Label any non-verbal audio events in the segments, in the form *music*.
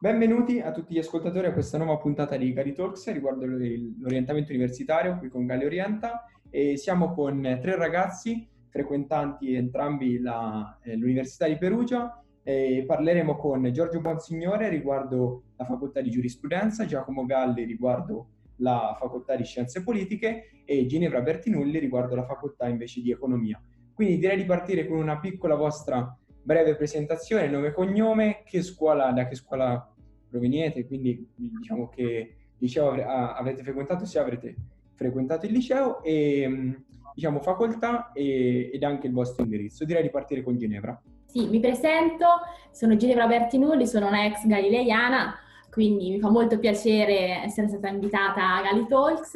Benvenuti a tutti gli ascoltatori a questa nuova puntata di Gali Talks riguardo l'orientamento universitario qui con Gali Orienta e siamo con tre ragazzi frequentanti entrambi la, eh, l'Università di Perugia e parleremo con Giorgio Bonsignore riguardo la facoltà di giurisprudenza, Giacomo Galli riguardo la facoltà di scienze politiche e Ginevra Bertinulli riguardo la facoltà invece di economia. Quindi direi di partire con una piccola vostra breve presentazione, nome e cognome, che scuola, da che scuola proveniete, quindi diciamo che liceo avete frequentato, se avrete frequentato il liceo, e diciamo facoltà e, ed anche il vostro indirizzo. Direi di partire con Ginevra. Sì, mi presento, sono Ginevra Bertinulli, sono una ex galileiana, quindi mi fa molto piacere essere stata invitata a Gali Talks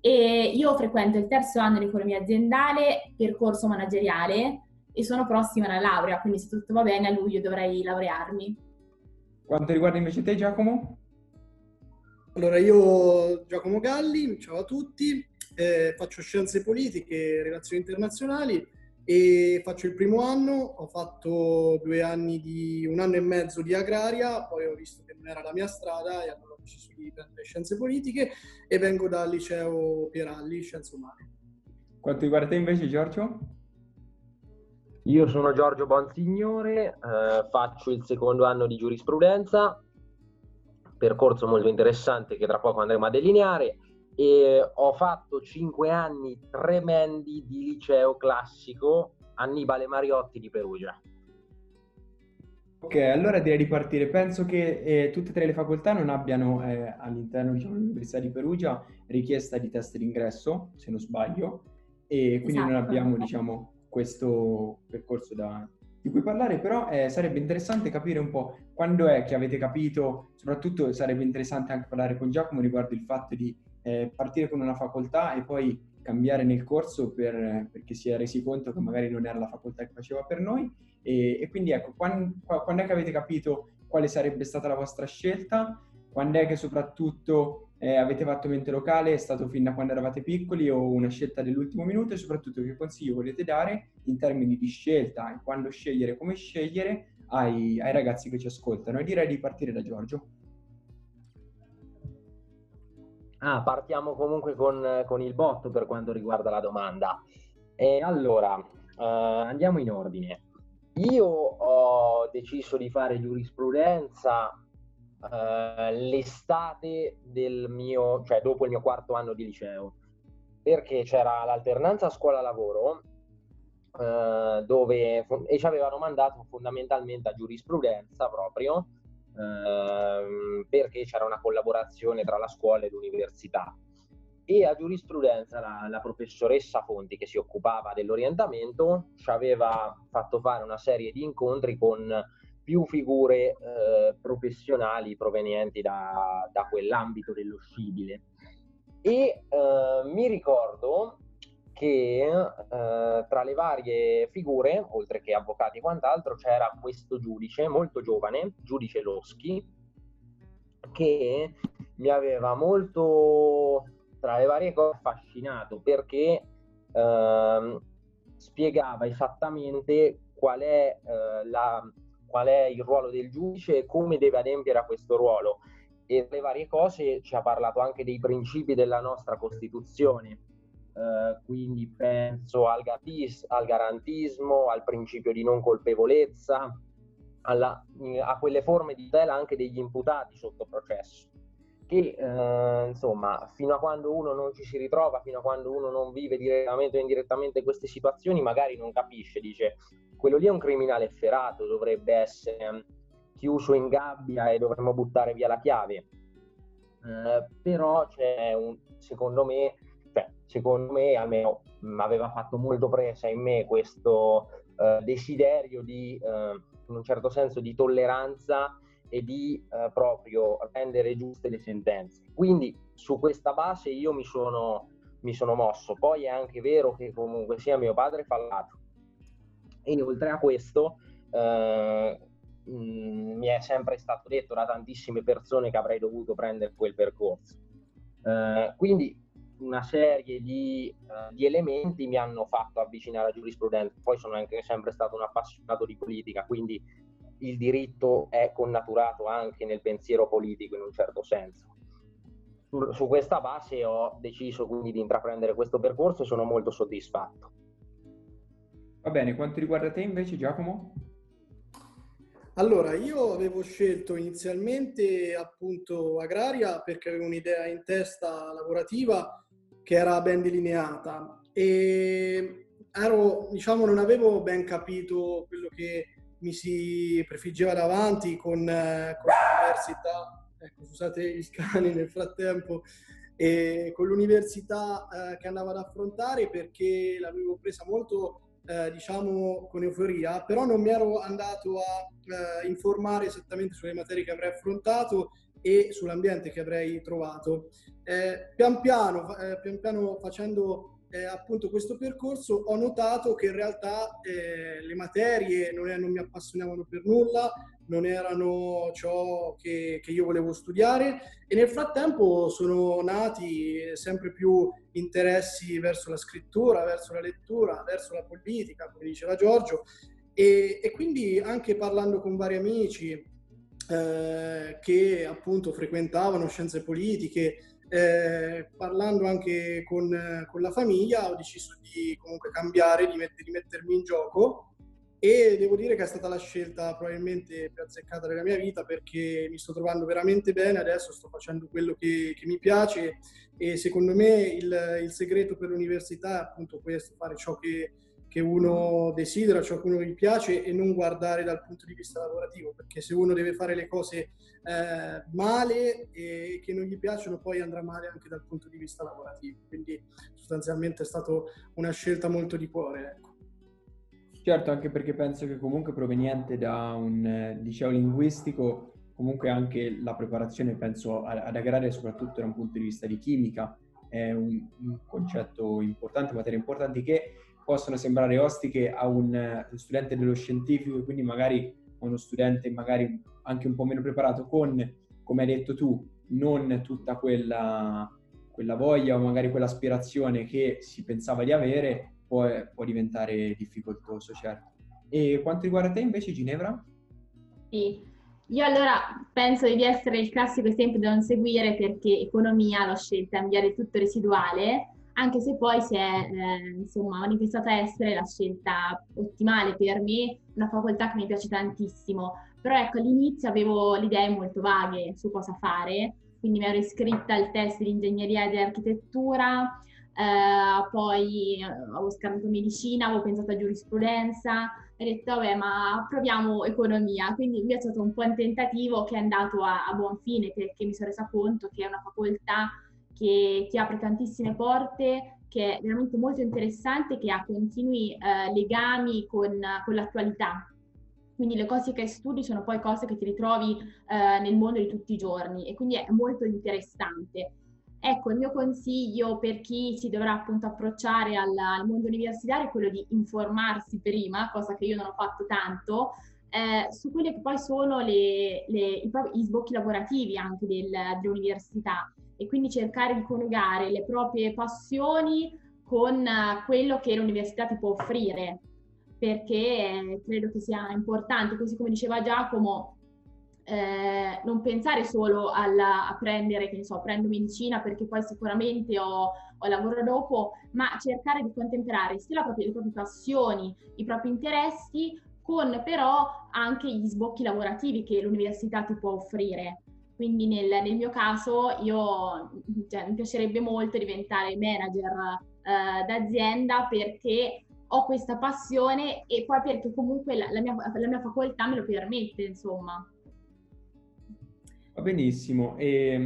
e io frequento il terzo anno di economia aziendale, percorso manageriale e sono prossima alla laurea, quindi se tutto va bene a luglio dovrei laurearmi. Quanto riguarda invece te Giacomo? Allora io Giacomo Galli, ciao a tutti, eh, faccio scienze politiche e relazioni internazionali e faccio il primo anno, ho fatto due anni di, un anno e mezzo di agraria, poi ho visto che non era la mia strada e allora ho deciso di prendere scienze politiche e vengo dal liceo Pieralli, scienze umane. Quanto riguarda te invece Giorgio? Io sono Giorgio Bonsignore, eh, faccio il secondo anno di giurisprudenza, percorso molto interessante che tra poco andremo a delineare e ho fatto cinque anni tremendi di liceo classico Annibale Mariotti di Perugia. Ok, allora direi di partire. Penso che eh, tutte e tre le facoltà non abbiano eh, all'interno diciamo, dell'Università di Perugia richiesta di test d'ingresso, se non sbaglio, e quindi esatto. non abbiamo diciamo, questo percorso da, di cui parlare, però eh, sarebbe interessante capire un po' quando è che avete capito, soprattutto sarebbe interessante anche parlare con Giacomo riguardo il fatto di eh, partire con una facoltà e poi cambiare nel corso per, perché si è resi conto che magari non era la facoltà che faceva per noi e, e quindi ecco, quando, quando, è che avete capito quale sarebbe stata la vostra scelta? Quando è che soprattutto eh, avete fatto mente locale? È stato fin da quando eravate piccoli o una scelta dell'ultimo minuto? E soprattutto che consiglio volete dare in termini di scelta e quando scegliere, come scegliere ai, ai ragazzi che ci ascoltano? E direi di partire da Giorgio. Ah, partiamo comunque con, con, il botto per quanto riguarda la domanda. E allora, uh, andiamo in ordine. Io ho deciso di fare giurisprudenza uh, l'estate del mio, cioè dopo il mio quarto anno di liceo, perché c'era l'alternanza scuola-lavoro uh, dove e ci avevano mandato fondamentalmente a giurisprudenza proprio ehm, perché c'era una collaborazione tra la scuola e l'università. E a giurisprudenza la, la professoressa Fonti, che si occupava dell'orientamento, ci aveva fatto fare una serie di incontri con più figure eh, professionali provenienti da, da, quell'ambito dello scibile. E eh, mi ricordo che eh, tra le varie figure, oltre che avvocati e quant'altro, c'era questo giudice molto giovane, giudice Loschi, che mi aveva molto, tra le varie cose, affascinato perché eh, spiegava esattamente qual è, eh, la, qual è il ruolo del giudice e come deve adempiere a questo ruolo. E le varie cose ci ha parlato anche dei principi della nostra Costituzione eh, quindi penso al, gatis, al, garantismo, al principio di non colpevolezza, alla, a quelle forme di tutela anche degli imputati sotto processo, che eh, insomma fino a quando uno non ci si ritrova, fino a quando uno non vive direttamente o indirettamente queste situazioni, magari non capisce, dice quello lì è un criminale efferato, dovrebbe essere chiuso in gabbia e dovremmo buttare via la chiave. Eh, però c'è un, secondo me cioè, secondo me almeno mh, aveva fatto molto presa in me questo uh, desiderio di, uh, in un certo senso, di tolleranza e di uh, proprio rendere giuste le sentenze. Quindi su questa base io mi sono, mi sono mosso. Poi è anche vero che comunque sia mio padre fallato. E oltre a questo, mh, mi è sempre stato detto da tantissime persone che avrei dovuto prendere quel percorso. Uh, quindi una serie di, uh, di, elementi mi hanno fatto avvicinare alla giurisprudenza. Poi sono anche sempre stato un appassionato di politica, quindi il diritto è connaturato anche nel pensiero politico in un certo senso. Su, su questa base ho deciso quindi di intraprendere questo percorso e sono molto soddisfatto. Va bene, quanto riguarda te invece Giacomo? Allora, io avevo scelto inizialmente appunto agraria perché avevo un'idea in testa lavorativa che era ben delineata e ero, diciamo, non avevo ben capito quello che mi si prefiggeva davanti con, eh, con l'università, ecco, scusate il cane nel frattempo, e con l'università eh, che andavo ad affrontare perché l'avevo presa molto eh, diciamo con euforia, però non mi ero andato a eh, informare esattamente sulle materie che avrei affrontato e sull'ambiente che avrei trovato. Eh, pian, piano, eh, pian piano facendo eh, appunto questo percorso ho notato che in realtà eh, le materie non, è, non, mi appassionavano per nulla, non erano ciò che, che, io volevo studiare e nel frattempo sono nati sempre più interessi verso la scrittura, verso la lettura, verso la politica, come diceva Giorgio, e, e quindi anche parlando con vari amici eh, che appunto frequentavano scienze politiche, eh, parlando anche con, con, la famiglia ho deciso di comunque cambiare, di, met- di, mettermi in gioco. E devo dire che è stata la scelta probabilmente più azzeccata della mia vita perché mi sto trovando veramente bene, adesso sto facendo quello che, che mi piace. E secondo me il, il segreto per l'università è appunto questo, fare ciò che, che uno desidera, ciò che uno gli piace e non guardare dal punto di vista lavorativo, perché se uno deve fare le cose eh, male e che non gli piacciono, poi andrà male anche dal punto di vista lavorativo. Quindi sostanzialmente è stata una scelta molto di cuore. Ecco. Certo, anche perché penso che comunque proveniente da un eh, liceo linguistico, comunque anche la preparazione, penso ad agraria soprattutto da un punto di vista di chimica, è un, un concetto importante, materie importanti che possono sembrare ostiche a un eh, studente dello scientifico quindi magari uno studente magari anche un po' meno preparato con, come hai detto tu, non tutta quella, quella voglia o magari quell'aspirazione che si pensava di avere, può, può diventare difficoltoso, certo. E quanto riguarda te invece, Ginevra? Sì, io allora penso di essere il classico esempio da non seguire perché economia l'ho scelta in via tutto residuale anche se poi si è eh, insomma, manifestata essere la scelta ottimale per me, una facoltà che mi piace tantissimo. Però ecco, all'inizio avevo le idee molto vaghe su cosa fare, quindi mi ero iscritta al test di ingegneria ed architettura, eh, poi eh, avevo scartato medicina, avevo pensato a giurisprudenza, ho detto vabbè ma proviamo economia, quindi mi è stato un po' un tentativo che è andato a, a buon fine perché mi sono resa conto che è una facoltà che ti apre tantissime porte, che è veramente molto interessante, che ha continui eh, legami con, con, l'attualità. Quindi le cose che studi sono poi cose che ti ritrovi eh, nel mondo di tutti i giorni e quindi è molto interessante. Ecco, il mio consiglio per chi si dovrà appunto approcciare al, al mondo universitario è quello di informarsi prima, cosa che io non ho fatto tanto, eh, su quelli che poi sono le, le, i, gli sbocchi lavorativi anche del, dell'università e quindi cercare di coniugare le proprie passioni con eh, quello che l'università ti può offrire, perché credo che sia importante, così come diceva Giacomo, eh, non pensare solo alla, a prendere, che ne so, prendo medicina perché poi sicuramente ho, ho lavoro dopo, ma cercare di contemperare sia propria, le proprie passioni, i propri interessi, con però anche gli sbocchi lavorativi che l'università ti può offrire. Quindi nel, nel mio caso io, cioè, mi piacerebbe molto diventare manager eh, d'azienda perché ho questa passione e poi perché comunque la, la, mia, la mia, facoltà me lo permette, insomma. Va benissimo, e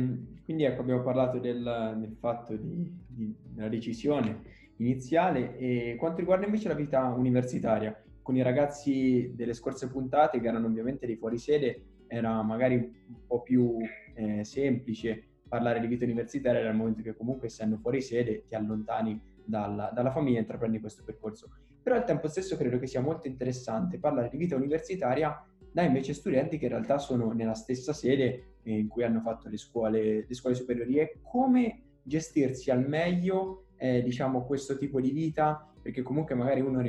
quindi ecco abbiamo parlato del, del fatto di, di, della decisione iniziale e quanto riguarda invece la vita universitaria, con i ragazzi delle scorse puntate che erano ovviamente dei fuorisede era magari un po' più eh, semplice parlare di vita universitaria dal momento che comunque essendo fuori sede ti allontani dalla, dalla famiglia e intraprendi questo percorso. Però al tempo stesso credo che sia molto interessante parlare di vita universitaria da invece studenti che in realtà sono nella stessa sede in cui hanno fatto le scuole, le scuole superiori e come gestirsi al meglio eh, diciamo questo tipo di vita perché comunque magari uno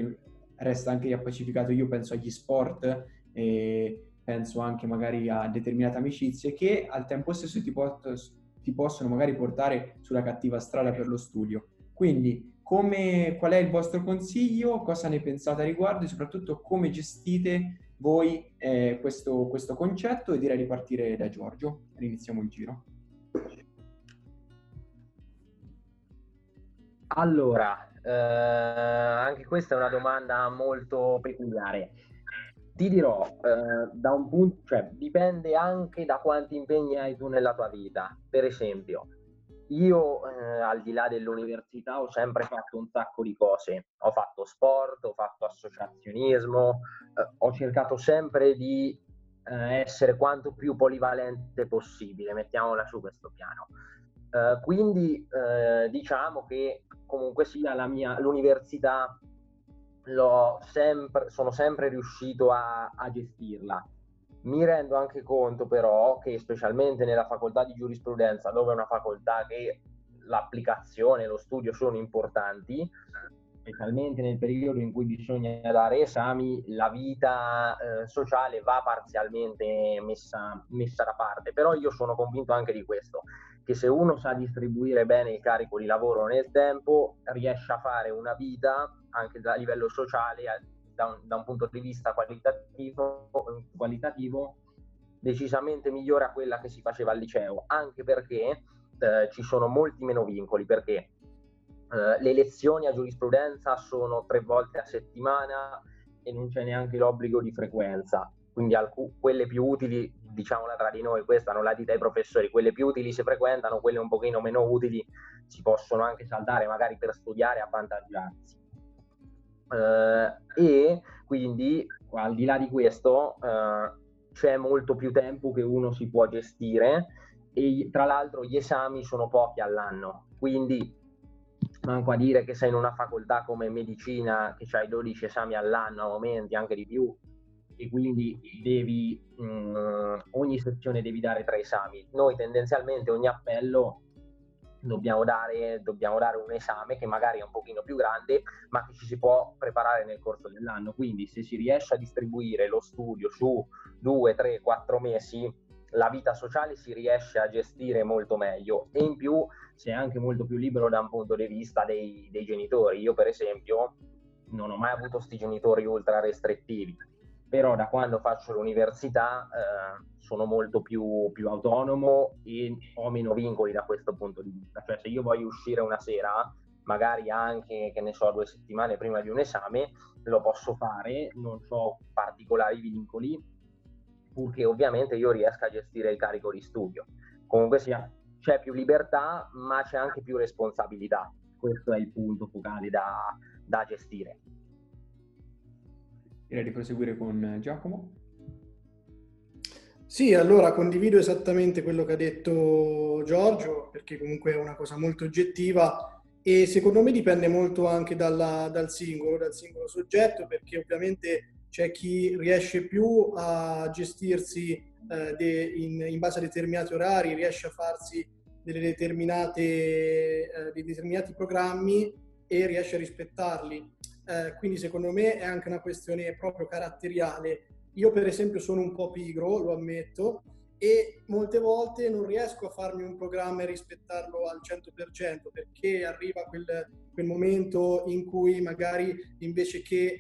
resta anche riappacificato io penso agli sport eh, penso anche magari a determinate amicizie, che al tempo stesso ti, pot- ti possono magari portare sulla cattiva strada per lo studio. Quindi come, qual è il vostro consiglio, cosa ne pensate a riguardo e soprattutto come gestite voi eh, questo, questo concetto e direi di partire da Giorgio. Iniziamo il giro. Allora, eh, anche questa è una domanda molto peculiare. Ti dirò, eh, da un punto, cioè, dipende anche da quanti impegni hai tu nella tua vita. Per esempio, io eh, al di là dell'università ho sempre fatto un sacco di cose. Ho fatto sport, ho fatto associazionismo, eh, ho cercato sempre di eh, essere quanto più polivalente possibile, mettiamola su questo piano. Eh, quindi eh, diciamo che comunque sia mia, l'università sempre, sono sempre riuscito a, a gestirla. Mi rendo anche conto però che specialmente nella facoltà di giurisprudenza, dove è una facoltà che l'applicazione e lo studio sono importanti, specialmente nel periodo in cui bisogna dare esami, la vita eh, sociale va parzialmente messa, messa da parte. Però io sono convinto anche di questo, che se uno sa distribuire bene il carico di lavoro nel tempo, riesce a fare una vita anche a livello sociale, da un, da un punto di vista qualitativo, qualitativo, decisamente migliore a quella che si faceva al liceo, anche perché eh, ci sono molti meno vincoli, perché eh, le lezioni a giurisprudenza sono tre volte a settimana e non c'è neanche l'obbligo di frequenza quindi alc- quelle più utili, diciamola tra di noi, questa non la dite ai professori, quelle più utili si frequentano, quelle un pochino meno utili si possono anche saltare magari per studiare e avvantaggiarsi. Uh, e quindi al di là di questo uh, c'è molto più tempo che uno si può gestire e tra l'altro gli esami sono pochi all'anno, quindi manco a dire che sei in una facoltà come medicina che hai 12 esami all'anno a momenti, anche di più, e quindi devi, mh, mm, ogni sezione devi dare tre esami. Noi tendenzialmente ogni appello dobbiamo dare, dobbiamo dare un esame che magari è un pochino più grande, ma che ci si può preparare nel corso dell'anno. Quindi se si riesce a distribuire lo studio su due, tre, quattro mesi, la vita sociale si riesce a gestire molto meglio e in più si è anche molto più libero da un punto di vista dei, dei genitori. Io per esempio non ho mai avuto questi genitori ultra restrittivi però da quando faccio l'università eh, sono molto più, più, autonomo e ho meno vincoli da questo punto di vista. Cioè se io voglio uscire una sera, magari anche, che ne so, due settimane prima di un esame, lo posso fare, non ho particolari vincoli, purché ovviamente io riesca a gestire il carico di studio. Comunque sia, c'è più libertà, ma c'è anche più responsabilità. Questo è il punto focale da, da gestire. Direi di proseguire con Giacomo. Sì, allora condivido esattamente quello che ha detto Giorgio, perché comunque è una cosa molto oggettiva e secondo me dipende molto anche dalla, dal singolo, dal singolo soggetto, perché ovviamente c'è chi riesce più a gestirsi eh, de, in, in, base a determinati orari, riesce a farsi delle determinate, eh, dei determinati programmi e riesce a rispettarli eh, quindi secondo me è anche una questione proprio caratteriale. Io per esempio sono un po' pigro, lo ammetto, e molte volte non riesco a farmi un programma e rispettarlo al 100% perché arriva quel, quel momento in cui magari invece che eh,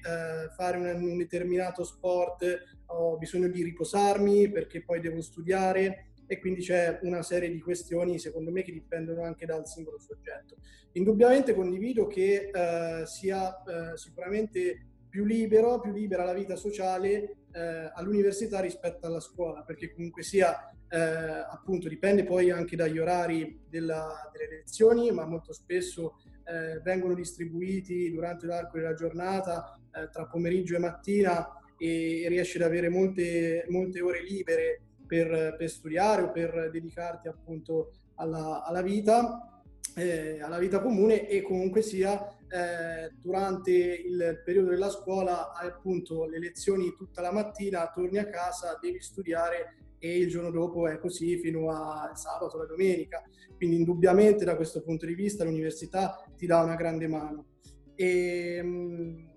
fare un, un determinato sport ho bisogno di riposarmi perché poi devo studiare e quindi c'è una serie di questioni secondo me che dipendono anche dal singolo soggetto. Indubbiamente condivido che eh, sia eh, sicuramente più libero, più libera la vita sociale eh, all'università rispetto alla scuola, perché comunque sia eh, appunto dipende poi anche dagli orari della, delle lezioni, ma molto spesso eh, vengono distribuiti durante l'arco della giornata eh, tra pomeriggio e mattina e, e riesci ad avere molte, molte ore libere per, per studiare o per dedicarti appunto alla, alla vita, eh, alla vita comune e comunque sia eh, durante il periodo della scuola hai appunto le lezioni tutta la mattina, torni a casa, devi studiare e il giorno dopo è così fino al sabato, la domenica. Quindi indubbiamente da questo punto di vista l'università ti dà una grande mano. E, mh,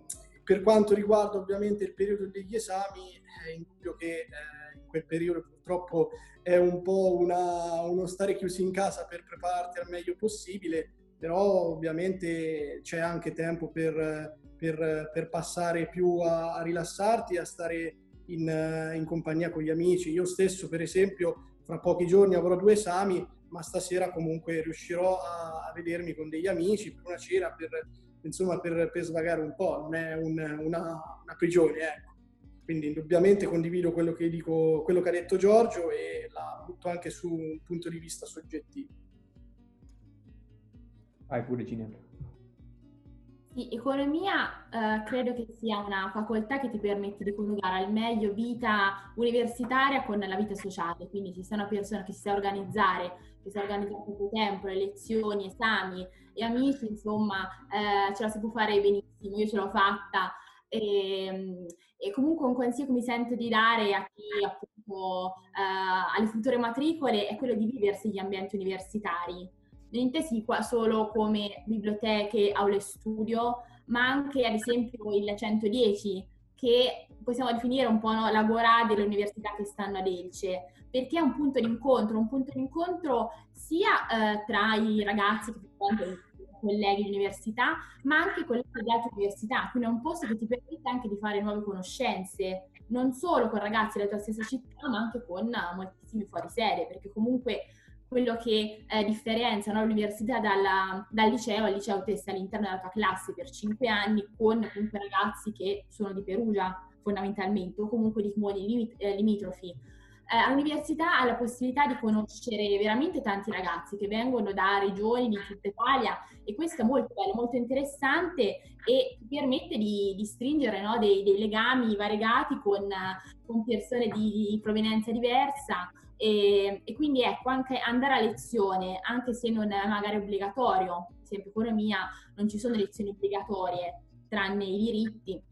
per quanto riguarda ovviamente il periodo degli esami, è indubbio che eh, quel periodo purtroppo è un po' una, uno stare chiusi in casa per prepararti al meglio possibile, però ovviamente c'è anche tempo per, per, per passare più a, a rilassarti, a stare in, in, compagnia con gli amici. Io stesso, per esempio, fra pochi giorni avrò due esami, ma stasera comunque riuscirò a, a vedermi con degli amici per una cena, per, insomma, per, per svagare un po', non è un, una, una, prigione, ecco. Quindi indubbiamente condivido quello che, dico, quello che ha detto Giorgio e la butto anche su un punto di vista soggettivo. Vai pure Ginevra. Sì, economia eh, credo che sia una facoltà che ti permette di coniugare al meglio vita universitaria con la vita sociale, quindi se sei una persona che si sa organizzare, che si organizza il proprio tempo, le lezioni, esami e amici, insomma, eh, ce la si può fare benissimo, io ce l'ho fatta. E, ehm, e comunque un consiglio che mi sento di dare a chi appunto eh, alle future matricole è quello di viversi gli ambienti universitari. Non intesi qua solo come biblioteche, aule studio, ma anche ad esempio il 110, che possiamo definire un po' no, la Gorà delle università che stanno ad Elce, perché è un punto di incontro, un punto di incontro sia eh, tra i ragazzi che frequentano colleghi di università, ma anche con le altre università, quindi è un posto che ti permette anche di fare nuove conoscenze, non solo con ragazzi della tua stessa città, ma anche con moltissimi fuori sede, perché comunque quello che eh, differenzia no, l'università dalla, dal liceo, al liceo te stai all'interno della tua classe per cinque anni con comunque ragazzi che sono di Perugia fondamentalmente o comunque di comuni limit, eh, limitrofi. Eh, all'università hai la possibilità di conoscere veramente tanti ragazzi che vengono da regioni di tutta Italia e questo è molto bello, molto interessante e permette di, di stringere no, dei, dei, legami variegati con, con persone di, di provenienza diversa e, e, quindi ecco, anche andare a lezione, anche se non è magari obbligatorio, ad esempio economia non ci sono lezioni obbligatorie, tranne i diritti,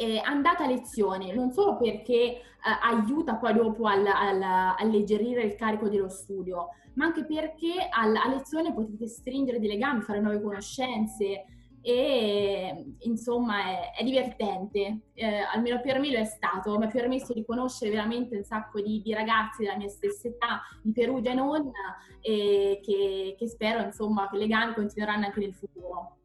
eh, andate a lezione, non solo perché eh, aiuta poi dopo al, al, alleggerire il carico dello studio, ma anche perché al, a lezione potete stringere dei legami, fare nuove conoscenze, e insomma è, è divertente, eh, almeno per me lo è stato, mi ha permesso di conoscere veramente un sacco di, di ragazzi della mia stessa età, di Perugia e non, e che, che spero insomma che i legami continueranno anche nel futuro.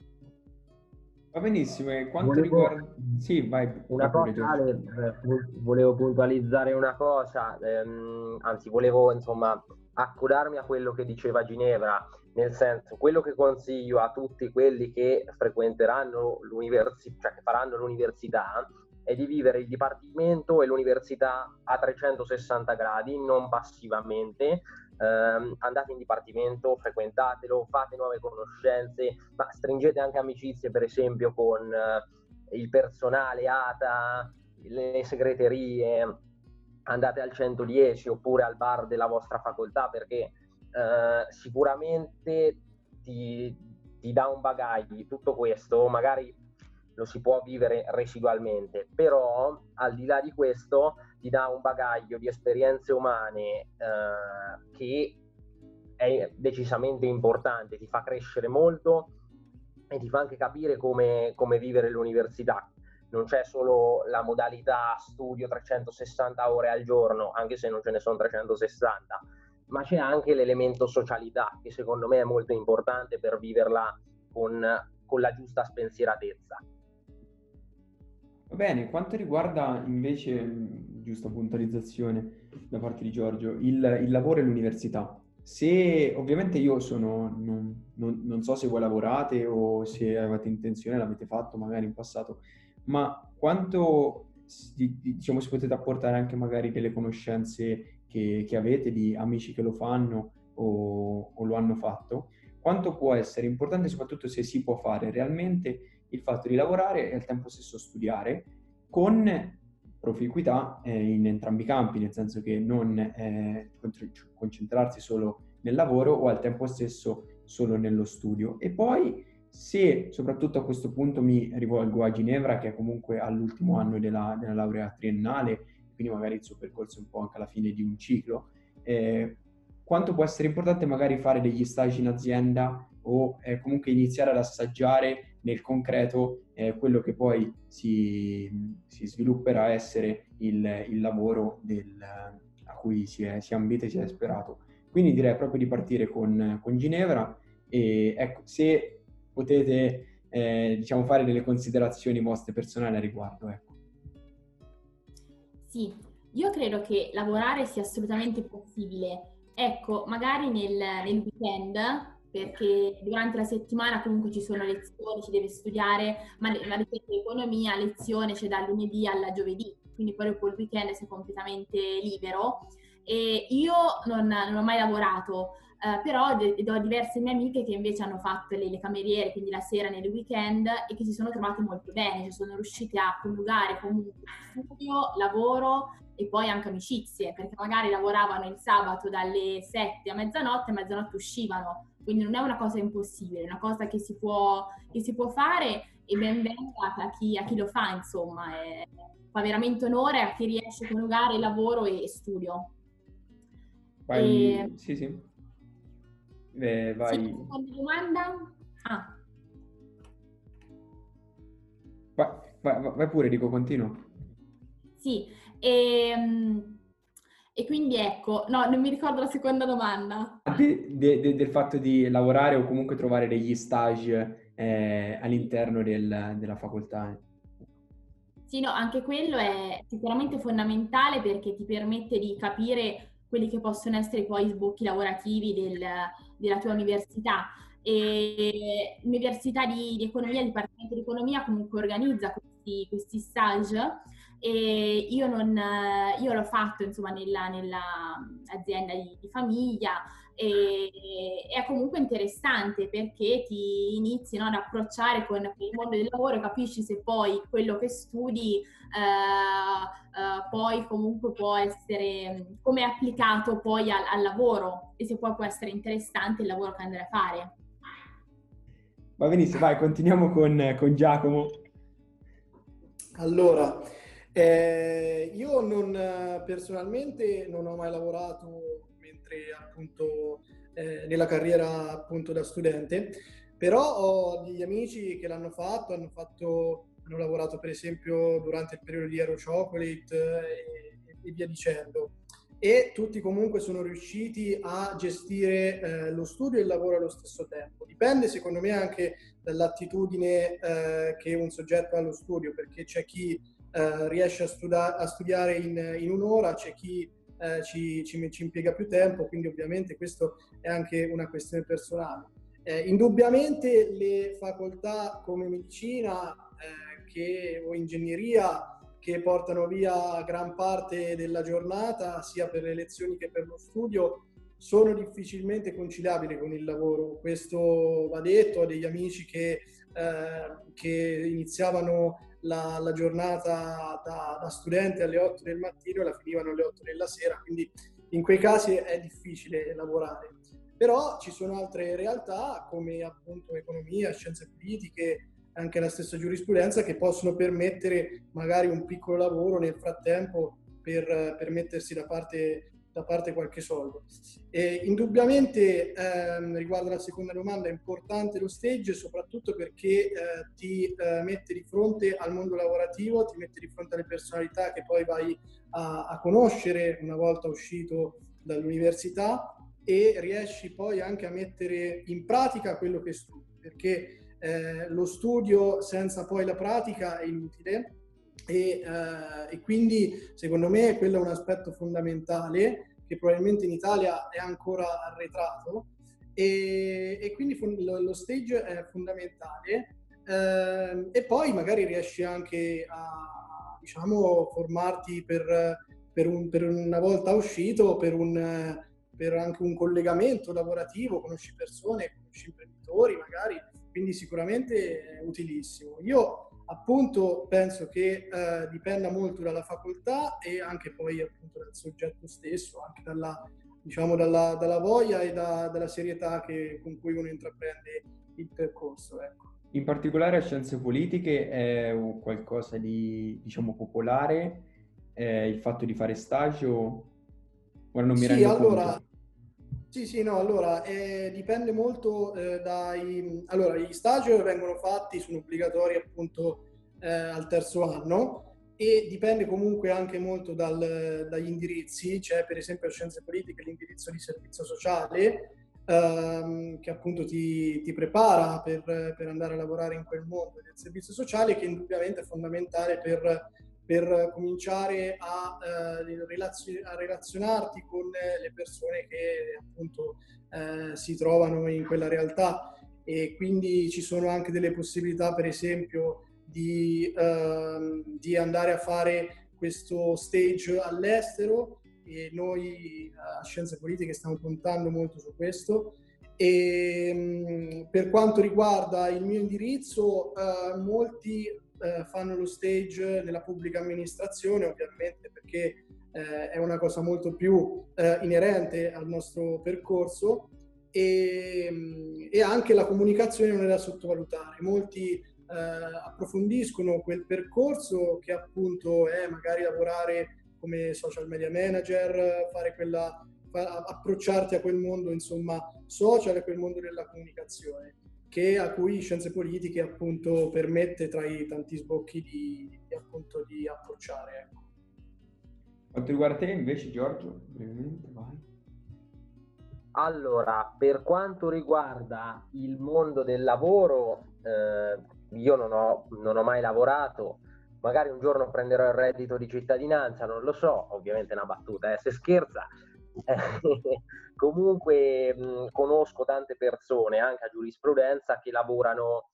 Va benissimo, e quanto volevo, riguarda... Sì, vai. Una cosa, Ale, eh, volevo puntualizzare una cosa, ehm, anzi volevo insomma accodarmi a quello che diceva Ginevra nel senso, quello che consiglio a tutti quelli che frequenteranno l'università, cioè che faranno l'università, è di vivere il dipartimento e l'università a 360 gradi, non passivamente. Eh, andate in dipartimento, frequentatelo, fate nuove conoscenze, ma stringete anche amicizie, per esempio, con eh, il personale ATA, le segreterie, andate al 110 oppure al bar della vostra facoltà perché eh, sicuramente ti, ti dà un bagaglio, tutto questo magari lo si può vivere residualmente, però al di là di questo ti dà un bagaglio di esperienze umane eh, che è decisamente importante, ti fa crescere molto e ti fa anche capire come, come vivere l'università. Non c'è solo la modalità studio 360 ore al giorno, anche se non ce ne sono 360, ma c'è anche l'elemento socialità che secondo me è molto importante per viverla con, con la giusta spensieratezza. Va bene, quanto riguarda invece, giusta puntualizzazione da parte di Giorgio, il, il lavoro e l'università. Se ovviamente io sono, non, non, non, so se voi lavorate o se avete intenzione, l'avete fatto magari in passato, ma quanto diciamo si potete apportare anche magari delle conoscenze che, che avete di amici che lo fanno o, o, lo hanno fatto, quanto può essere importante, soprattutto se si può fare realmente il fatto di lavorare e al tempo stesso studiare con proficuità eh, in entrambi i campi, nel senso che non eh, concentrarsi solo nel lavoro o al tempo stesso solo nello studio. E poi se soprattutto a questo punto mi rivolgo a Ginevra, che è comunque all'ultimo anno della, della laurea triennale, quindi magari il suo percorso è un po' anche alla fine di un ciclo. Eh, quanto può essere importante magari fare degli stage in azienda o eh, comunque iniziare ad assaggiare nel concreto eh, quello che poi si, si svilupperà essere il, il lavoro del, a cui si è, si è ambito e si è sperato. Quindi direi proprio di partire con, con Ginevra e ecco, se potete eh, diciamo, fare delle considerazioni vostre personali a riguardo. Ecco. Sì, io credo che lavorare sia assolutamente possibile. Ecco, magari nel, nel weekend perché durante la settimana comunque ci sono lezioni, si deve studiare, ma ad esempio economia, lezione c'è dal lunedì alla giovedì, quindi poi dopo il weekend sei completamente libero. E io non, non ho mai lavorato, eh, però ho diverse mie amiche che invece hanno fatto le, le, cameriere, quindi la sera nel weekend, e che si sono trovate molto bene, cioè sono riuscite a coniugare comunque studio, lavoro e poi anche amicizie, perché magari lavoravano il sabato dalle 7 a mezzanotte e a mezzanotte uscivano, quindi non è una cosa impossibile, è una cosa che si può, che si può fare e ben venga a chi, a chi lo fa, insomma, è, fa veramente onore a chi riesce a coniugare lavoro e studio. Vai, e... Sì, sì. Eh, vai. Seconda domanda? Ah. Vai, vai, vai pure, dico, continuo. Sì, ehm, e, quindi ecco, no, non mi ricordo la seconda domanda. De, de, de, del fatto di lavorare o comunque trovare degli stage eh, all'interno del, della facoltà. Sì, no, anche quello è sicuramente fondamentale perché ti permette di capire quelli che possono essere poi i sbocchi lavorativi del, della tua università. E l'Università di, di Economia, il Dipartimento di Economia comunque organizza questi, questi stage e io, non, io l'ho fatto insomma nella, nella azienda di, di famiglia e, è comunque interessante perché ti inizi no, ad approcciare con il mondo del lavoro e capisci se poi quello che studi eh, eh, poi comunque può essere, come è applicato poi al, al, lavoro e se poi può essere interessante il lavoro che andrai a fare. Va benissimo, vai, continuiamo con, con Giacomo. Allora, eh, io non, personalmente non ho mai lavorato mentre appunto eh, nella carriera appunto da studente, però ho degli amici che l'hanno fatto, hanno, fatto, hanno lavorato per esempio durante il periodo di Aero Chocolate e, e via dicendo e tutti comunque sono riusciti a gestire eh, lo studio e il lavoro allo stesso tempo. Dipende secondo me anche dall'attitudine eh, che un soggetto ha allo studio, perché c'è chi eh, riesce a, studa- a studiare in, in, un'ora, c'è chi eh, ci, ci, ci, impiega più tempo, quindi ovviamente questo è anche una questione personale. Eh, indubbiamente le facoltà come medicina eh, che, o ingegneria che portano via gran parte della giornata, sia per le lezioni che per lo studio, sono difficilmente conciliabili con il lavoro. Questo va detto, ho degli amici che, eh, che iniziavano la, la giornata da, da, studente alle 8 del mattino e la finivano alle 8 della sera, quindi in quei casi è difficile lavorare. Però ci sono altre realtà come appunto economia, scienze politiche, anche la stessa giurisprudenza che possono permettere magari un piccolo lavoro nel frattempo per, per mettersi da parte da parte qualche soldo. E indubbiamente ehm, riguardo alla seconda domanda è importante lo stage soprattutto perché eh, ti eh, mette di fronte al mondo lavorativo, ti mette di fronte alle personalità che poi vai a, a conoscere una volta uscito dall'università e riesci poi anche a mettere in pratica quello che studi, perché eh, lo studio senza poi la pratica è inutile e, eh, e, quindi secondo me quello è un aspetto fondamentale che probabilmente in Italia è ancora arretrato. E, e quindi lo, lo, stage è fondamentale. Eh, e poi magari riesci anche a diciamo formarti per, per, un, per una volta uscito per, un, per anche un collegamento lavorativo conosci persone conosci imprenditori magari. Quindi sicuramente è utilissimo. Io appunto penso che eh, dipenda molto dalla facoltà e anche poi appunto dal soggetto stesso, anche dalla, diciamo, dalla, dalla voglia e da, dalla serietà che, con cui uno intraprende il percorso. Ecco. In particolare a scienze politiche è qualcosa di diciamo popolare, eh, il fatto di fare stage o... Ora non mi sì, rendo allora. Sì, sì, no, allora eh, dipende molto eh, dai... Allora, gli stage vengono fatti, sono obbligatori appunto eh, al terzo anno e dipende comunque anche molto dal, dagli indirizzi, c'è per esempio a Scienze Politiche l'indirizzo di servizio sociale ehm, che appunto ti, ti prepara per, per, andare a lavorare in quel mondo del servizio sociale che indubbiamente è fondamentale per per cominciare a, eh, relazio- a, relazionarti con le persone che appunto eh, si trovano in quella realtà. E quindi ci sono anche delle possibilità per esempio di, eh, di andare a fare questo stage all'estero. E noi a Scienze Politiche stiamo puntando molto su questo. E mm, per quanto riguarda il mio indirizzo eh, molti eh, fanno lo stage nella pubblica amministrazione, ovviamente perché eh, è una cosa molto più eh, inerente al nostro percorso e, mm, e, anche la comunicazione non è da sottovalutare. Molti eh, approfondiscono quel percorso che appunto è magari lavorare come social media manager, fare quella approcciarti a quel mondo insomma social, a quel mondo della comunicazione che a cui Scienze Politiche appunto permette tra i tanti sbocchi di, di, appunto, di approcciare. Ecco. Quanto riguarda te invece Giorgio, brevemente vai. Allora, per quanto riguarda il mondo del lavoro, eh, io non ho, non ho, mai lavorato, magari un giorno prenderò il reddito di cittadinanza, non lo so, ovviamente è una battuta, eh, se scherza, *laughs* comunque mh, conosco tante persone, anche a giurisprudenza, che lavorano,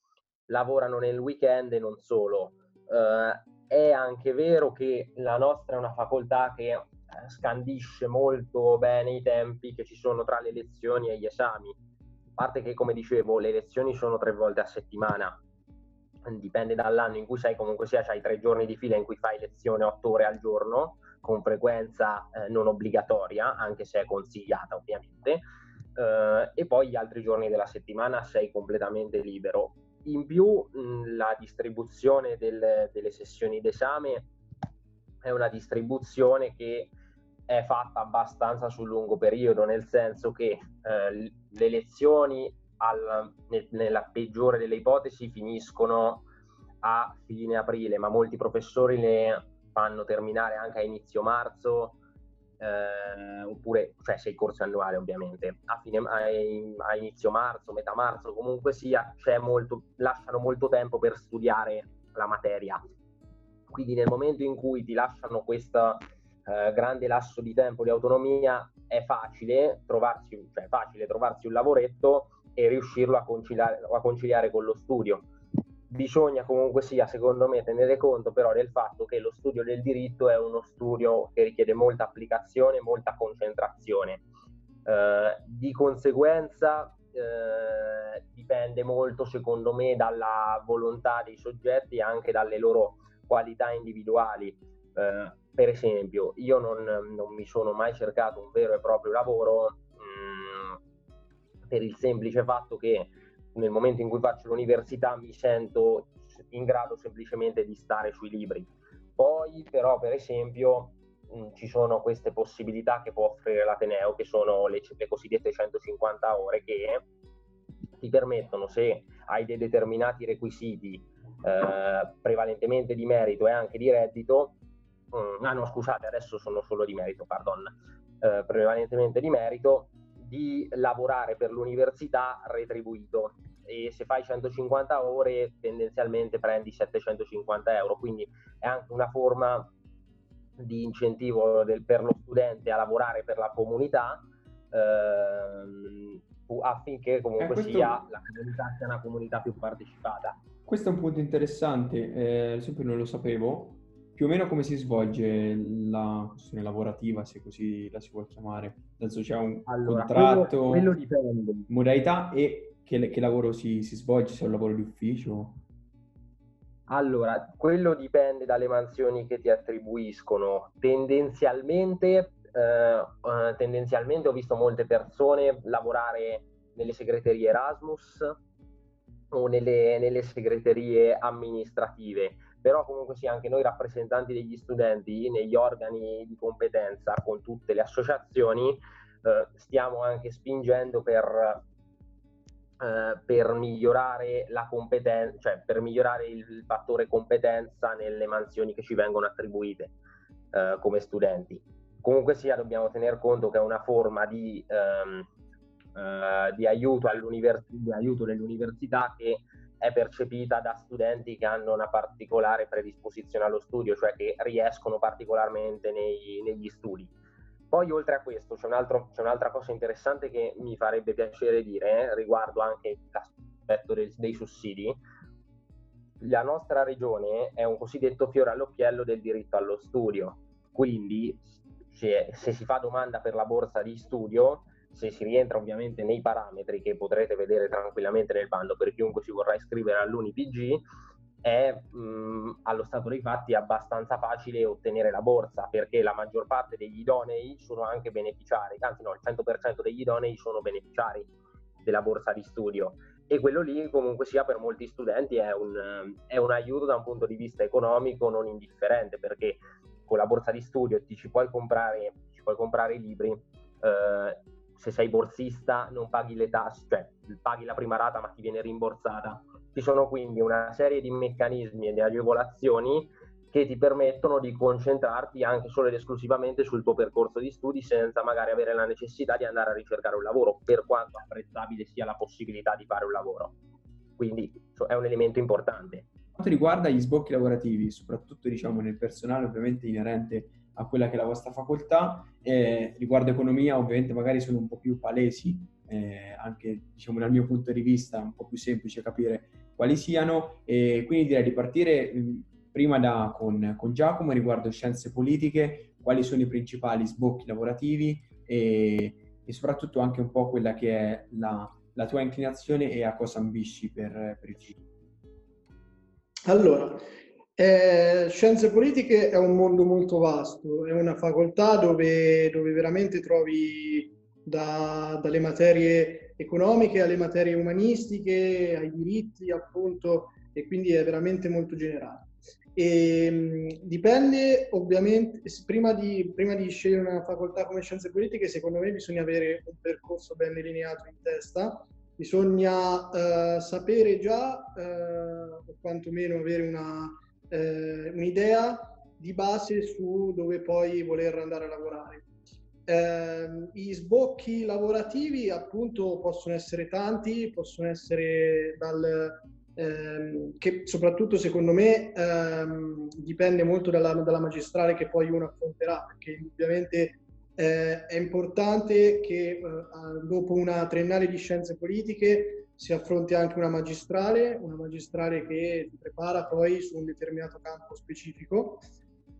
lavorano nel weekend e non solo. Uh, è anche vero che la nostra è una facoltà che eh, scandisce molto bene i tempi che ci sono tra le lezioni e gli esami. A parte che, come dicevo, le lezioni sono tre volte a settimana, dipende dall'anno in cui sei, comunque sia, hai tre giorni di fila in cui fai lezione otto ore al giorno, con frequenza eh, non obbligatoria, anche se è consigliata ovviamente, eh, e poi gli altri giorni della settimana sei completamente libero. In più mh, la distribuzione del, delle sessioni d'esame è una distribuzione che è fatta abbastanza sul lungo periodo, nel senso che eh, le lezioni al, nel, nella peggiore delle ipotesi finiscono a fine aprile, ma molti professori le fanno terminare anche a inizio marzo, eh, oppure, cioè sei corsi annuali ovviamente, a, fine, a, inizio marzo, metà marzo, comunque sia, molto, lasciano molto tempo per studiare la materia. Quindi nel momento in cui ti lasciano questo eh, grande lasso di tempo di autonomia, è facile trovarsi, cioè facile trovarsi un lavoretto e riuscirlo a conciliare, a conciliare con lo studio bisogna comunque sia, secondo me, tenere conto però del fatto che lo studio del diritto è uno studio che richiede molta applicazione, molta concentrazione. Eh, di conseguenza eh, dipende molto, secondo me, dalla volontà dei soggetti e anche dalle loro qualità individuali. Eh, per esempio, io non, non, mi sono mai cercato un vero e proprio lavoro mh, mm, per il semplice fatto che nel momento in cui faccio l'università mi sento in grado semplicemente di stare sui libri. Poi però per esempio mh, ci sono queste possibilità che può offrire l'Ateneo che sono le, le cosiddette 150 ore che ti permettono se hai dei determinati requisiti eh, prevalentemente di merito e anche di reddito mh, ah no scusate adesso sono solo di merito pardon eh, prevalentemente di merito di lavorare per l'università retribuito. E se fai 150 ore tendenzialmente prendi 750 euro, quindi è anche una forma di incentivo del, per lo studente a lavorare per la comunità ehm, affinché comunque eh, sia la comunità sia una comunità più partecipata. Questo è un punto interessante, eh, esempio non lo sapevo, più o meno come si svolge la questione lavorativa, se così la si può chiamare? Nel senso c'è un allora, contratto, quello, quello modalità e che, che lavoro si, si, svolge, se è un lavoro di ufficio? Allora, quello dipende dalle mansioni che ti attribuiscono. Tendenzialmente, eh, uh, tendenzialmente ho visto molte persone lavorare nelle segreterie Erasmus o nelle, nelle segreterie amministrative però comunque sì, anche noi rappresentanti degli studenti negli organi di competenza con tutte le associazioni eh, stiamo anche spingendo per, eh, per migliorare la competenza, cioè per migliorare il fattore competenza nelle mansioni che ci vengono attribuite eh, come studenti. Comunque sia, dobbiamo tener conto che è una forma di, ehm, eh, di, aiuto, di aiuto nell'università che è percepita da studenti che hanno una particolare predisposizione allo studio, cioè che riescono particolarmente nei, negli studi. Poi oltre a questo c'è, un altro, c'è, un'altra cosa interessante che mi farebbe piacere dire eh, riguardo anche l'aspetto dei, dei sussidi. La nostra regione è un cosiddetto fiore all'occhiello del diritto allo studio, quindi se, se si fa domanda per la borsa di studio se si rientra ovviamente nei parametri che potrete vedere tranquillamente nel bando per chiunque si vorrà iscrivere all'UniPG, è mh, allo stato dei fatti abbastanza facile ottenere la borsa perché la maggior parte degli idonei sono anche beneficiari, anzi no, il 100% degli idonei sono beneficiari della borsa di studio. E quello lì comunque sia per molti studenti è un, è un aiuto da un punto di vista economico non indifferente perché con la borsa di studio ti ci puoi comprare, ci puoi comprare i libri, eh, se sei borsista non paghi le tasse, cioè paghi la prima rata ma ti viene rimborsata ci sono quindi una serie di meccanismi e di agevolazioni che ti permettono di concentrarti anche solo ed esclusivamente sul tuo percorso di studi senza magari avere la necessità di andare a ricercare un lavoro, per quanto apprezzabile sia la possibilità di fare un lavoro. Quindi è un elemento importante. quanto riguarda gli sbocchi lavorativi, soprattutto diciamo nel personale ovviamente inerente a quella che è la vostra facoltà, eh, riguardo economia ovviamente magari sono un po' più palesi, eh, anche diciamo dal mio punto di vista un po' più semplice capire quali siano e quindi direi di partire prima da, con, con, Giacomo riguardo scienze politiche, quali sono i principali sbocchi lavorativi e, e soprattutto anche un po' quella che è la, la tua inclinazione e a cosa ambisci per, per il futuro. Allora, eh, scienze politiche è un mondo molto vasto, è una facoltà dove, dove veramente trovi da, dalle materie economiche alle materie umanistiche, ai diritti appunto, e quindi è veramente molto generale. E, mh, dipende ovviamente, prima di, prima di, scegliere una facoltà come scienze politiche, secondo me bisogna avere un percorso ben delineato in testa, bisogna uh, sapere già, uh, o quantomeno avere una, uh, un'idea di base su dove poi voler andare a lavorare. Eh, I sbocchi lavorativi appunto possono essere tanti, possono essere dal, ehm, che soprattutto secondo me ehm, dipende molto dalla, dalla, magistrale che poi uno affronterà, perché indubbiamente eh, è importante che eh, dopo una triennale di scienze politiche si affronti anche una magistrale, una magistrale che ti prepara poi su un determinato campo specifico.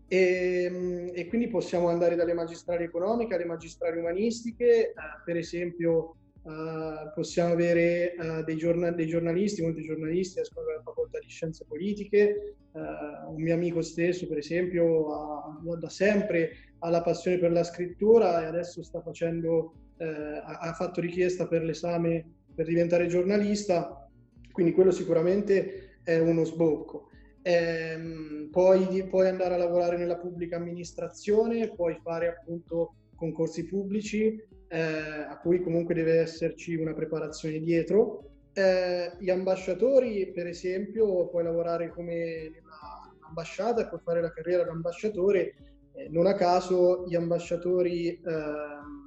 E, ehm, e, quindi possiamo andare dalle magistrali economiche alle magistrali umanistiche, eh, per esempio eh, possiamo avere eh, dei, giornal- dei, giornalisti, molti giornalisti escono dalla facoltà di scienze politiche, eh, un mio amico stesso per esempio ha, da sempre ha la passione per la scrittura e adesso sta facendo, ha fatto richiesta per l'esame per diventare giornalista, quindi quello sicuramente è uno sbocco. Ehm, poi puoi andare a lavorare nella pubblica amministrazione, puoi fare appunto concorsi pubblici eh, a cui comunque deve esserci una preparazione dietro. Eh, gli ambasciatori, per esempio, puoi lavorare come ambasciata puoi fare la carriera da ambasciatore. Eh, non a caso gli ambasciatori, ehm,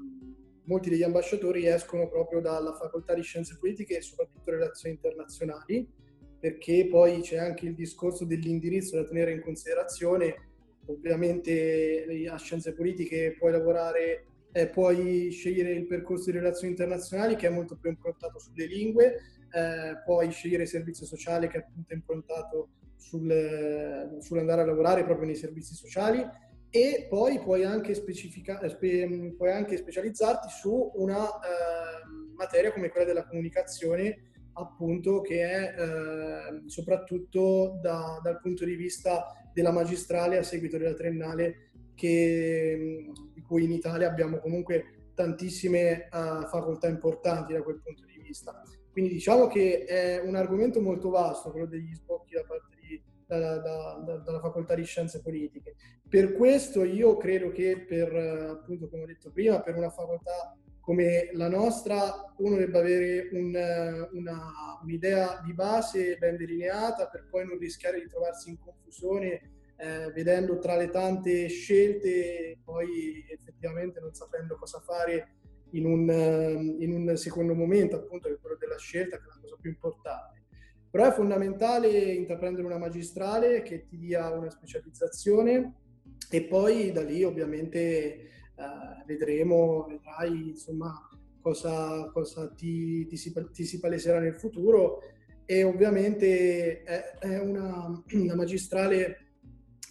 molti degli ambasciatori escono proprio dalla facoltà di scienze politiche e soprattutto relazioni internazionali perché poi c'è anche il discorso dell'indirizzo da tenere in considerazione. Ovviamente a scienze politiche puoi lavorare, eh, puoi scegliere il percorso di relazioni internazionali che è molto più improntato sulle lingue, eh, puoi scegliere servizio sociale che è appunto improntato sul, sull'andare a lavorare proprio nei servizi sociali e poi puoi anche, spe, puoi anche specializzarti su una eh, materia come quella della comunicazione appunto che è eh, soprattutto da, dal punto di vista della magistrale a seguito della triennale che, di cui in Italia abbiamo comunque tantissime uh, facoltà importanti da quel punto di vista. Quindi diciamo che è un argomento molto vasto quello degli sbocchi da parte da, da, da, dalla facoltà di scienze politiche. Per questo io credo che per, appunto come ho detto prima, per una facoltà come la nostra, uno debba avere un, una, un'idea di base ben delineata per poi non rischiare di trovarsi in confusione eh, vedendo tra le tante scelte poi effettivamente non sapendo cosa fare in un, in un secondo momento, appunto, che è quello della scelta, che è la cosa più importante. Però è fondamentale intraprendere una magistrale che ti dia una specializzazione e poi da lì ovviamente eh, vedremo, vedrai insomma cosa, cosa ti, ti, si, ti, si, paleserà nel futuro. E ovviamente è, è una, una, magistrale,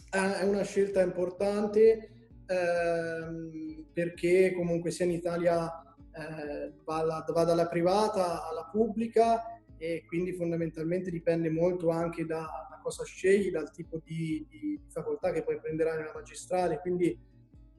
è una scelta importante ehm, perché comunque sia in Italia eh, va, va dalla privata alla pubblica e quindi fondamentalmente dipende molto anche da, da cosa scegli, dal tipo di, di, facoltà che poi prenderai nella magistrale, quindi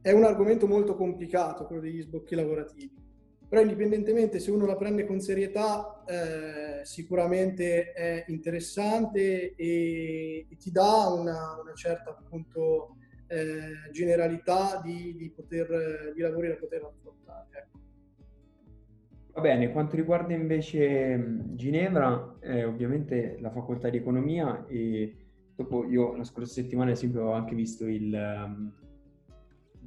è un argomento molto complicato quello degli sbocchi lavorativi. Però indipendentemente se uno la prende con serietà, eh, sicuramente è interessante e, e ti dà una, una certa appunto eh, generalità di, di, poter, di lavori da poter affrontare. Ecco. Va bene, quanto riguarda invece Ginevra, eh, ovviamente la facoltà di economia e dopo io la scorsa settimana ad esempio avevo anche visto il, um,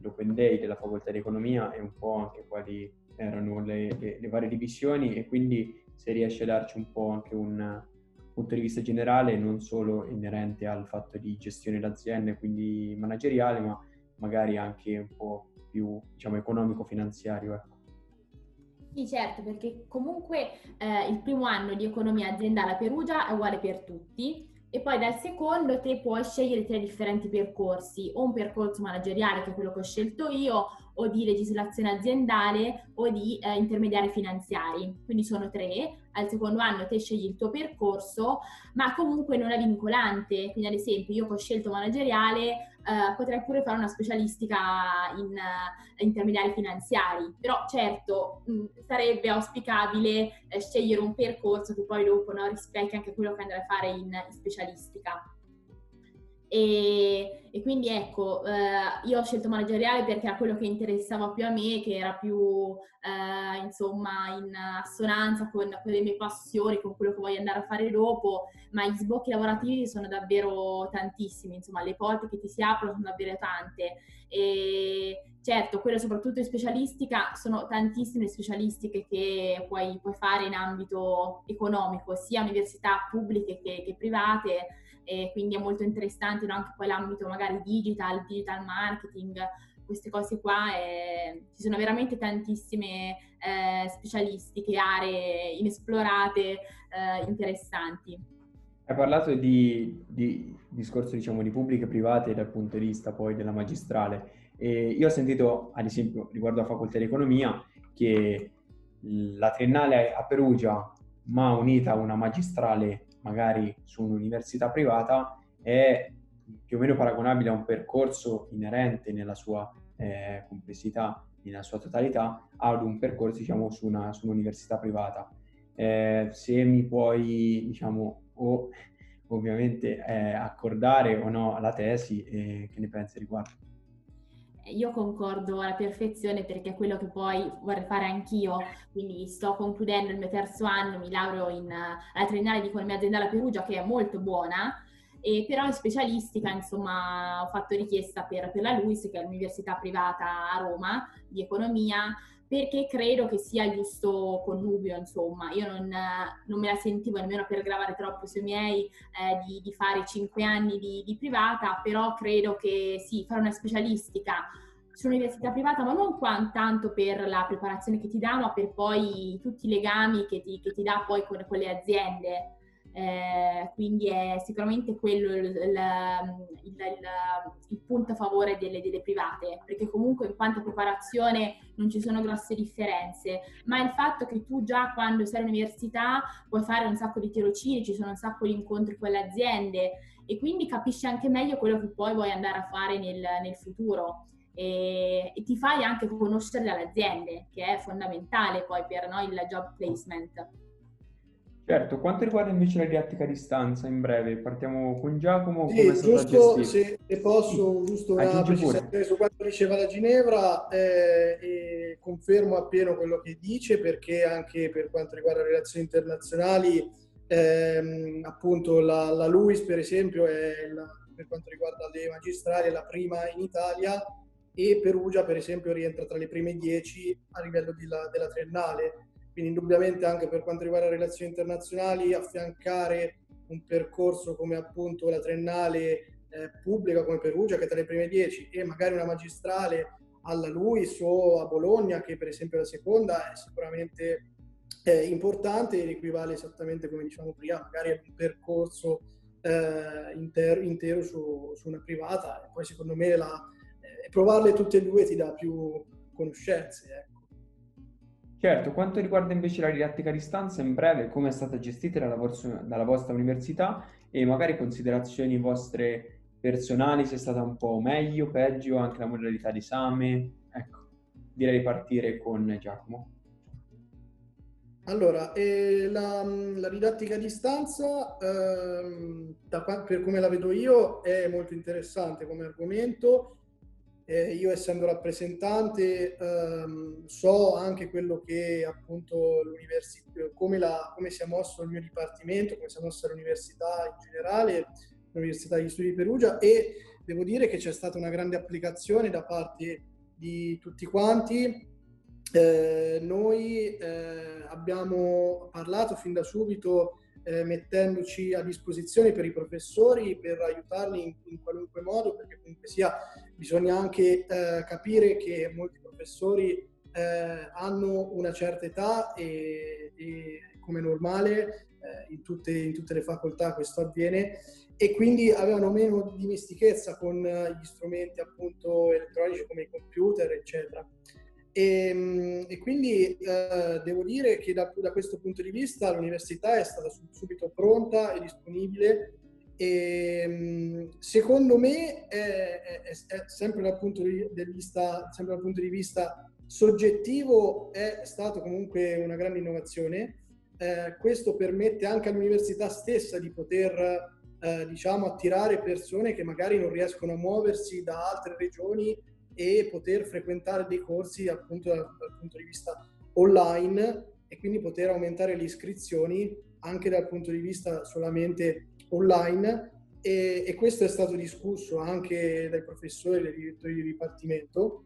l'open day della facoltà di economia e un po' anche quali erano le, le, le, varie divisioni e quindi se riesce a darci un po' anche un punto di vista generale, non solo inerente al fatto di gestione d'aziende, quindi manageriale, ma magari anche un po' più diciamo economico-finanziario. Ecco. Sì, certo, perché comunque eh, il primo anno di economia aziendale a Perugia è uguale per tutti e poi dal secondo te puoi scegliere tre differenti percorsi, o un percorso manageriale che è quello che ho scelto io, o di legislazione aziendale o di eh, intermediari finanziari. Quindi sono tre. Al secondo anno te scegli il tuo percorso, ma comunque non è vincolante. Quindi ad esempio io che ho scelto manageriale eh, potrei pure fare una specialistica in uh, intermediari finanziari, però certo mh, sarebbe auspicabile eh, scegliere un percorso che poi dopo no, rispecchia anche quello che andrai a fare in, in specialistica. E, e, quindi ecco, eh, io ho scelto manageriale perché era quello che interessava più a me, che era più eh, insomma in assonanza con, con, le mie passioni, con quello che voglio andare a fare dopo, ma gli sbocchi lavorativi sono davvero tantissimi, insomma le porte che ti si aprono sono davvero tante. E certo, quello soprattutto in specialistica, sono tantissime specialistiche che puoi, puoi fare in ambito economico, sia università pubbliche che, che private e quindi è molto interessante no? anche poi l'ambito magari digital, digital marketing, queste cose qua. E ci sono veramente tantissime eh, specialistiche, aree inesplorate, eh, interessanti. Hai parlato di, di, discorso diciamo di pubbliche e private dal punto di vista poi della magistrale. E io ho sentito, ad esempio, riguardo alla facoltà di economia, che la triennale a Perugia, ma unita a una magistrale magari su un'università privata è più o meno paragonabile a un percorso inerente nella sua eh, complessità, nella sua totalità, ad un percorso diciamo su, una, su un'università privata. Eh, se mi puoi, diciamo, o ovviamente eh, accordare o no la tesi, eh, che ne pensi riguardo? Io concordo alla perfezione perché è quello che poi vorrei fare anch'io, quindi sto concludendo il mio terzo anno, mi laureo in, alla triennale di economia aziendale a Perugia che è molto buona, e però in specialistica insomma ho fatto richiesta per, per la LUIS che è l'università privata a Roma di economia perché credo che sia il giusto connubio, insomma, io non, non, me la sentivo nemmeno per gravare troppo sui miei eh, di, di, fare cinque anni di, di, privata, però credo che sì, fare una specialistica sull'università privata, ma non tanto per la preparazione che ti dà, ma per poi tutti i legami che ti, che ti dà poi con, con le aziende. Eh, quindi è sicuramente quello il, il, il, il punto a favore delle, delle, private, perché comunque in quanto a preparazione non ci sono grosse differenze, ma il fatto che tu già quando sei all'università puoi fare un sacco di tirocini, ci sono un sacco di incontri con le aziende e quindi capisci anche meglio quello che poi vuoi andare a fare nel, nel futuro. E, e, ti fai anche conoscere le aziende, che è fondamentale poi per noi il job placement. Certo, quanto riguarda invece la didattica a distanza, in breve, partiamo con Giacomo. Sì, giusto, se posso, giusto una precisazione su quanto diceva la Ginevra, eh, confermo appieno quello che dice perché anche per quanto riguarda le relazioni internazionali, ehm, appunto la, la LUIS per esempio è la, per quanto riguarda le magistrali è la prima in Italia e Perugia per esempio rientra tra le prime dieci a livello la, della triennale. Quindi indubbiamente anche per quanto riguarda le relazioni internazionali affiancare un percorso come appunto la triennale eh, pubblica come Perugia che è tra le prime dieci e magari una magistrale alla LUIS o a Bologna che per esempio è la seconda è sicuramente eh, importante ed equivale esattamente come diciamo prima magari a un percorso eh, inter- intero su, su, una privata e poi secondo me la, eh, provarle tutte e due ti dà più conoscenze. Certo, quanto riguarda invece la didattica a distanza, in breve, come è stata gestita dalla, vostra, dalla vostra università e magari considerazioni vostre personali, se è stata un po' meglio, peggio, anche la modalità di esame. Ecco, direi di partire con Giacomo. Allora, eh, la, la, didattica a distanza, eh, da, per come la vedo io, è molto interessante come argomento. Eh, io essendo rappresentante ehm, so anche quello che appunto l'università, come, come si è mosso il mio dipartimento, come si è mossa l'università in generale, l'Università degli Studi di Perugia e devo dire che c'è stata una grande applicazione da parte di tutti quanti. Eh, noi eh, abbiamo parlato fin da subito eh, mettendoci a disposizione per i professori per aiutarli in, in qualunque modo, perché comunque sia bisogna anche eh, capire che molti professori eh, hanno una certa età e, e come normale eh, in tutte, in tutte le facoltà questo avviene e quindi avevano meno dimestichezza con eh, gli strumenti appunto elettronici come i computer, eccetera. E, ehm, e quindi eh, devo dire che da, da, questo punto di vista l'università è stata subito pronta e disponibile e ehm, secondo me è, è, è sempre, dal punto di vista, sempre dal punto di vista soggettivo è stato comunque una grande innovazione. Eh, questo permette anche all'università stessa di poter eh, diciamo, attirare persone che magari non riescono a muoversi da altre regioni e poter frequentare dei corsi appunto dal, dal punto di vista online e quindi poter aumentare le iscrizioni anche dal punto di vista solamente online e, e, questo è stato discusso anche dai professori e dai direttori di dipartimento.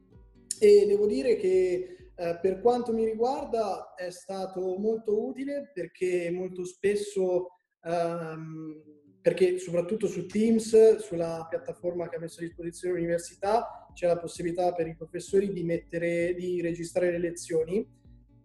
E devo dire che eh, per quanto mi riguarda è stato molto utile perché molto spesso ehm, perché soprattutto su Teams, sulla piattaforma che ha messo a disposizione l'università, c'è la possibilità per i professori di, mettere, di registrare le lezioni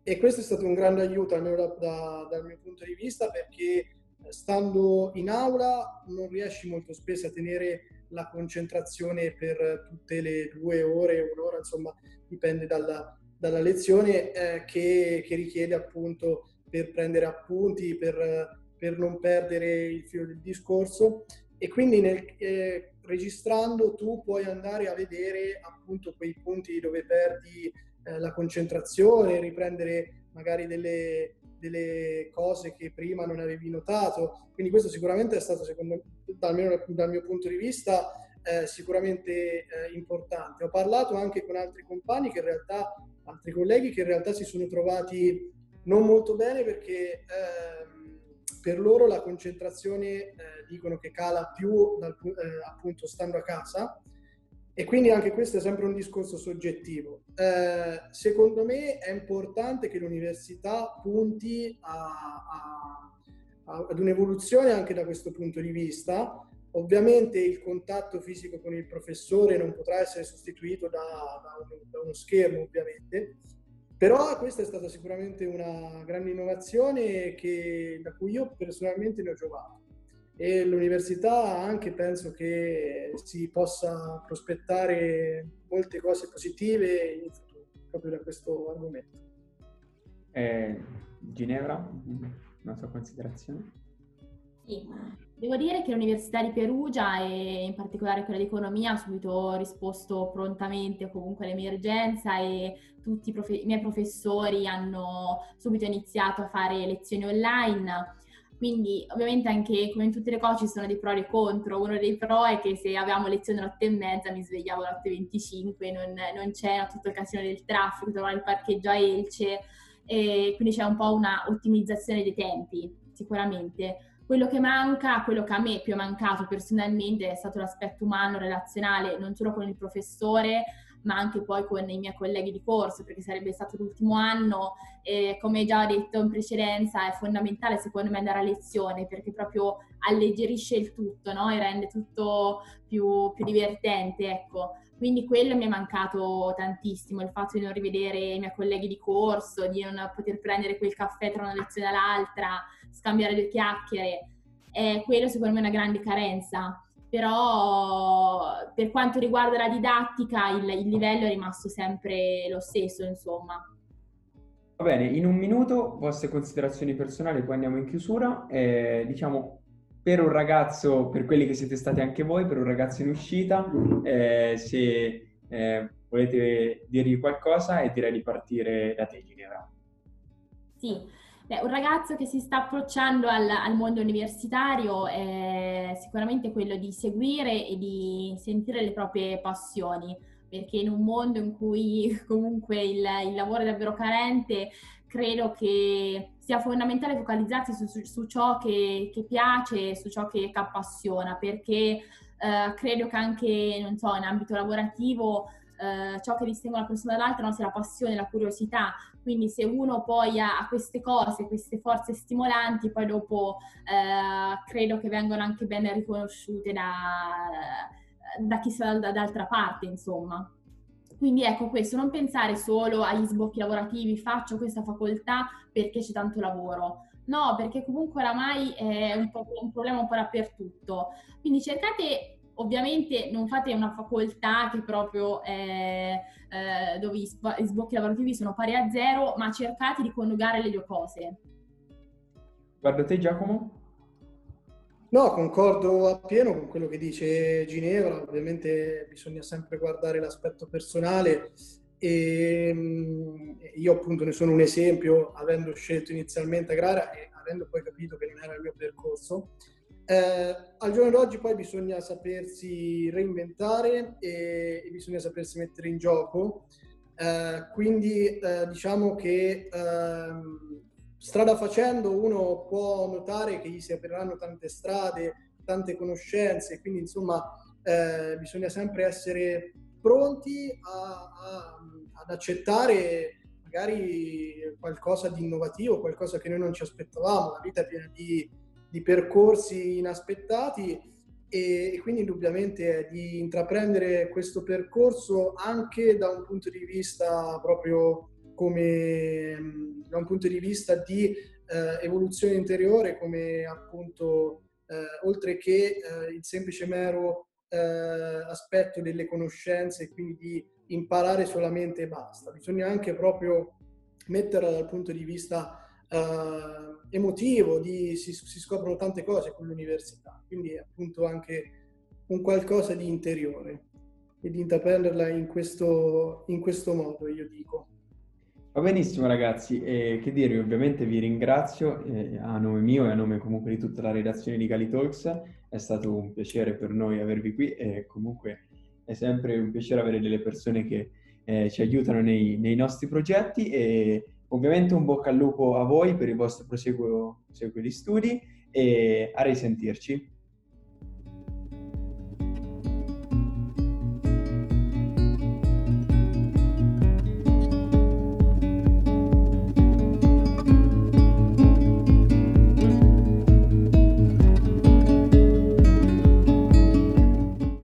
e questo è stato un grande aiuto, almeno da, da, dal mio punto di vista, perché eh, stando in aula non riesci molto spesso a tenere la concentrazione per tutte le due ore, un'ora, insomma, dipende dalla, dalla lezione eh, che, che, richiede appunto per prendere appunti, per per non perdere il filo del discorso. E quindi nel, eh, registrando tu puoi andare a vedere appunto quei punti dove perdi eh, la concentrazione, riprendere magari delle, delle, cose che prima non avevi notato. Quindi questo sicuramente è stato, secondo me, almeno dal mio punto di vista, eh, sicuramente eh, importante. Ho parlato anche con altri compagni che in realtà, altri colleghi che in realtà si sono trovati non molto bene perché ehm, per loro la concentrazione eh, dicono che cala più dal, eh, appunto stando a casa e quindi anche questo è sempre un discorso soggettivo. Eh, secondo me è importante che l'università punti a, a, a, ad un'evoluzione anche da questo punto di vista. Ovviamente il contatto fisico con il professore non potrà essere sostituito da, da, uno, da uno schermo, ovviamente, però questa è stata sicuramente una grande innovazione che, da cui io personalmente ne ho giovato e l'università anche penso che si possa prospettare molte cose positive in futuro proprio da questo argomento. Eh, Ginevra, una sua considerazione? Sì, Devo dire che l'Università di Perugia e in particolare quella di economia ha subito risposto prontamente comunque all'emergenza e tutti i, profe- i miei professori hanno subito iniziato a fare lezioni online. Quindi ovviamente anche come in tutte le cose ci sono dei pro e dei contro. Uno dei pro è che se avevamo lezione alle 8 e mezza mi svegliavo alle 8 e 25, non, non c'era tutto il casino del traffico, trovare il parcheggio a Elce, e quindi c'è un po' una ottimizzazione dei tempi, sicuramente. Quello che manca, quello che a me più è mancato personalmente è stato l'aspetto umano, relazionale, non solo con il professore, ma anche poi con i miei colleghi di corso, perché sarebbe stato l'ultimo anno e come già ho detto in precedenza è fondamentale secondo me andare a lezione perché proprio alleggerisce il tutto no? e rende tutto più, più divertente, ecco. Quindi quello mi è mancato tantissimo, il fatto di non rivedere i miei colleghi di corso, di non poter prendere quel caffè tra una lezione e l'altra, scambiare due chiacchiere. Eh, quello secondo me è una grande carenza però per quanto riguarda la didattica il, il, livello è rimasto sempre lo stesso, insomma. Va bene, in un minuto vostre considerazioni personali, poi andiamo in chiusura. Eh, diciamo, per un ragazzo, per quelli che siete stati anche voi, per un ragazzo in uscita, eh, se eh, volete dirgli qualcosa e direi di partire da te, Ginevra. Sì, Beh, un ragazzo che si sta approcciando al, al, mondo universitario è sicuramente quello di seguire e di sentire le proprie passioni, perché in un mondo in cui *laughs* comunque il, il lavoro è davvero carente, credo che sia fondamentale focalizzarsi su, su, su ciò che, che, piace, su ciò che, che appassiona, perché eh, credo che anche, non so, in ambito lavorativo eh, ciò che distingue una persona dall'altra no? sia la passione, la curiosità. Quindi se uno poi ha, queste cose, queste forze stimolanti, poi dopo eh, credo che vengano anche bene riconosciute da, da chi sta da, d'altra parte, insomma. Quindi ecco questo, non pensare solo agli sbocchi lavorativi, faccio questa facoltà perché c'è tanto lavoro. No, perché comunque oramai è un, un problema un po' dappertutto. Quindi cercate Ovviamente non fate una facoltà che proprio è, eh, dove i sbocchi lavorativi sono pari a zero, ma cercate di coniugare le due cose. Guarda te Giacomo? No, concordo appieno con quello che dice Ginevra, ovviamente bisogna sempre guardare l'aspetto personale e mm, io appunto ne sono un esempio avendo scelto inizialmente Agrara e avendo poi capito che non era il mio percorso eh, al giorno d'oggi poi bisogna sapersi reinventare e, bisogna sapersi mettere in gioco. Eh, quindi eh, diciamo che ehm, strada facendo uno può notare che gli si apriranno tante strade, tante conoscenze, quindi insomma eh, bisogna sempre essere pronti a, a, ad accettare magari qualcosa di innovativo, qualcosa che noi non ci aspettavamo. La vita è piena di di percorsi inaspettati e, quindi indubbiamente di intraprendere questo percorso anche da un punto di vista proprio come da un punto di vista di eh, evoluzione interiore come appunto eh, oltre che eh, il semplice mero eh, aspetto delle conoscenze quindi di imparare solamente e basta. Bisogna anche proprio metterla dal punto di vista uh, emotivo, di, si, si, scoprono tante cose con l'università, quindi è appunto anche un qualcosa di interiore e di intraprenderla in questo, in questo modo, io dico. Va benissimo ragazzi, e che dire, ovviamente vi ringrazio eh, a nome mio e a nome comunque di tutta la redazione di Gali Talks, è stato un piacere per noi avervi qui e comunque è sempre un piacere avere delle persone che eh, ci aiutano nei, nei nostri progetti e Ovviamente un bocca al lupo a voi per il vostro proseguo, di studi e a risentirci.